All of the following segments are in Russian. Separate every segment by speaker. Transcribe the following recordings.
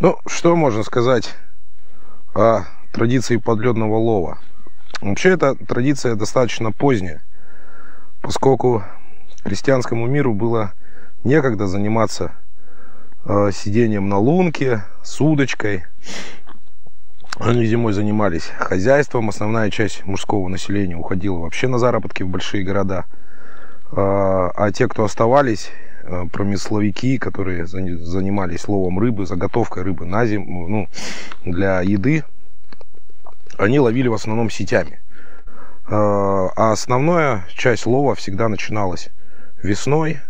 Speaker 1: Ну, что можно сказать о традиции подледного лова? Вообще, эта традиция достаточно поздняя, поскольку крестьянскому миру было некогда заниматься э, сидением на лунке, с удочкой. Они зимой занимались хозяйством. Основная часть мужского населения уходила вообще на заработки в большие города. Э, а те, кто оставались, промысловики, которые занимались ловом рыбы, заготовкой рыбы на зиму, ну, для еды, они ловили в основном сетями. Э, а основная часть лова всегда начиналась весной.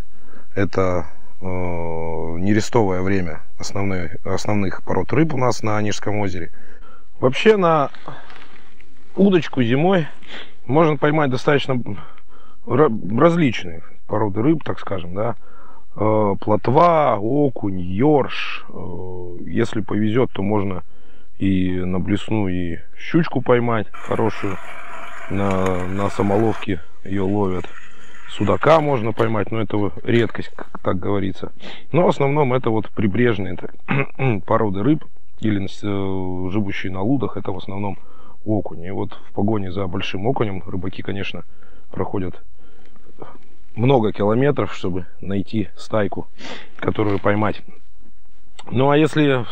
Speaker 1: Это э, нерестовое время основной, основных пород рыб у нас на Онежском озере. Вообще на удочку зимой можно поймать достаточно различные породы рыб, так скажем, да. Э, плотва, окунь, ёрш. Э, если повезет, то можно и на блесну, и щучку поймать хорошую. На, на самоловке ее ловят. Судака можно поймать, но это редкость, как так говорится. Но в основном это вот прибрежные так, породы рыб или э, живущие на лудах, это в основном окунь. И вот в погоне за большим окунем рыбаки, конечно, проходят много километров, чтобы найти стайку, которую поймать. Ну а если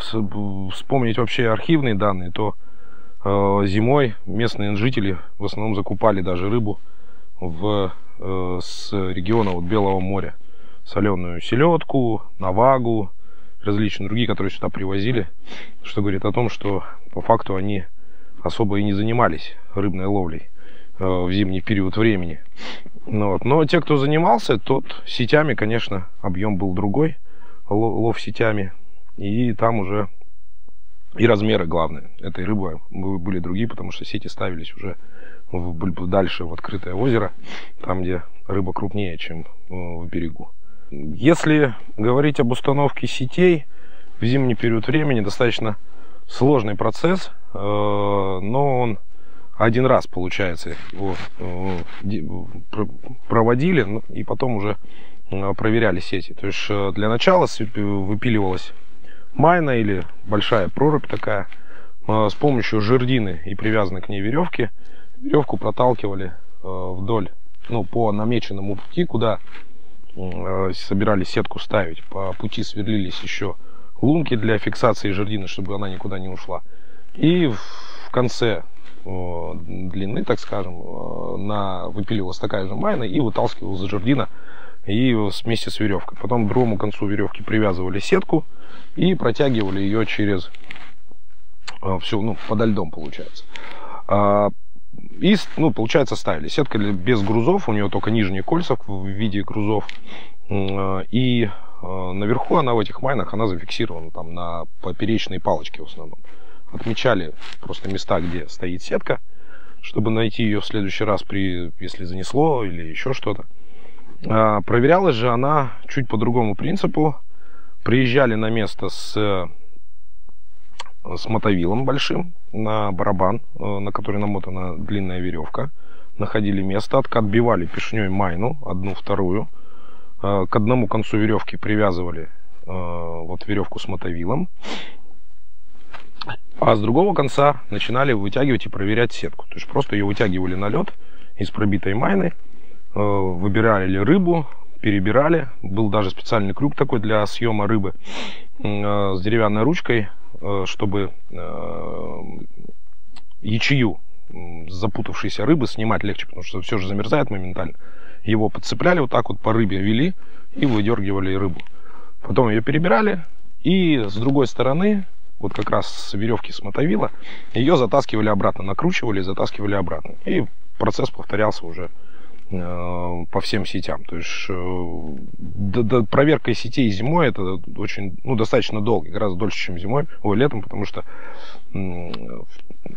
Speaker 1: вспомнить вообще архивные данные, то э, зимой местные жители в основном закупали даже рыбу в Э, с региона вот Белого моря. Соленую селедку, навагу, различные другие, которые сюда привозили. Что говорит о том, что по факту они особо и не занимались рыбной ловлей в зимний период времени. Ну, вот. Но те, кто занимался, тот сетями, конечно, объем был другой, лов сетями. И там уже и размеры, главное, этой рыбы были другие, потому что сети ставились уже дальше в открытое озеро, там, где рыба крупнее, чем э, в берегу. Если говорить об установке сетей в зимний период времени, достаточно сложный процесс, э, но он один раз, получается, его э, проводили ну, и потом уже проверяли сети. То есть для начала выпиливалась майна или большая прорубь такая с помощью жердины и привязанной к ней веревки – веревку проталкивали э, вдоль, ну, по намеченному пути, куда э, собирались сетку ставить. По пути сверлились еще лунки для фиксации жердины, чтобы она никуда не ушла. И в конце э, длины, так скажем, на, выпиливалась такая же майна и выталкивалась жердина и вместе с веревкой. Потом к другому концу веревки привязывали сетку и протягивали ее через все, ну, подо льдом получается. А и, ну, получается, ставили. Сетка без грузов, у нее только нижние кольца в виде грузов. Э, и э, наверху она в этих майнах, она зафиксирована там на поперечной палочке в основном. Отмечали просто места, где стоит сетка, чтобы найти ее в следующий раз, при, если занесло или еще что-то. А, проверялась же она чуть по другому принципу. Приезжали на место с с мотовилом большим на барабан, э, на который намотана длинная веревка. Находили место, отбивали пешней майну, одну, вторую. Э, к одному концу веревки привязывали э, вот веревку с мотовилом. А с другого конца начинали вытягивать и проверять сетку. То есть просто ее вытягивали на лед из пробитой майны, выбирали рыбу, перебирали. Был даже специальный крюк такой для съема рыбы с деревянной ручкой. Э, чтобы э, ячею запутавшейся рыбы снимать легче, потому что все же замерзает моментально. Его подцепляли вот так вот по рыбе вели и выдергивали рыбу. Потом ее перебирали и с другой стороны, вот как раз с веревки с мотовила, ее затаскивали обратно, накручивали, затаскивали обратно. И процесс повторялся уже Э, по всем сетям. То есть э, до, до, проверка сетей зимой это очень, ну, достаточно долго, гораздо дольше, чем зимой, ой, летом, потому что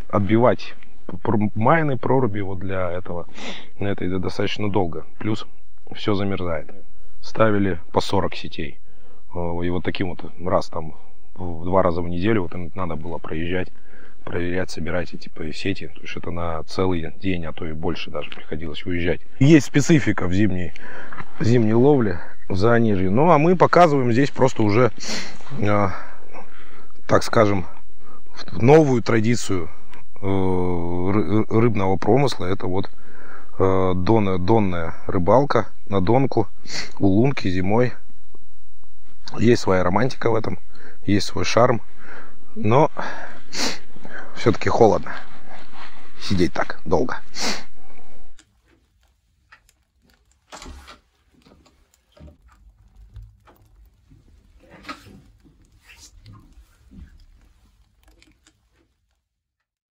Speaker 1: отбивать майны, проруби вот для этого, это, это достаточно долго. Плюс все замерзает. Ставили по 40 сетей. Э, и вот таким вот раз там два раза в неделю вот надо было проезжать проверять, собирать эти типа, сети. То есть это на целый день, а то и больше даже приходилось уезжать. Есть специфика в зимней, зимней ловле в Заонежье. Ну, а мы показываем здесь просто уже э, так скажем, в новую традицию рыбного промысла. Это вот донная, донная рыбалка на донку у лунки зимой. Есть своя романтика в этом, есть свой шарм, но все-таки холодно сидеть так долго.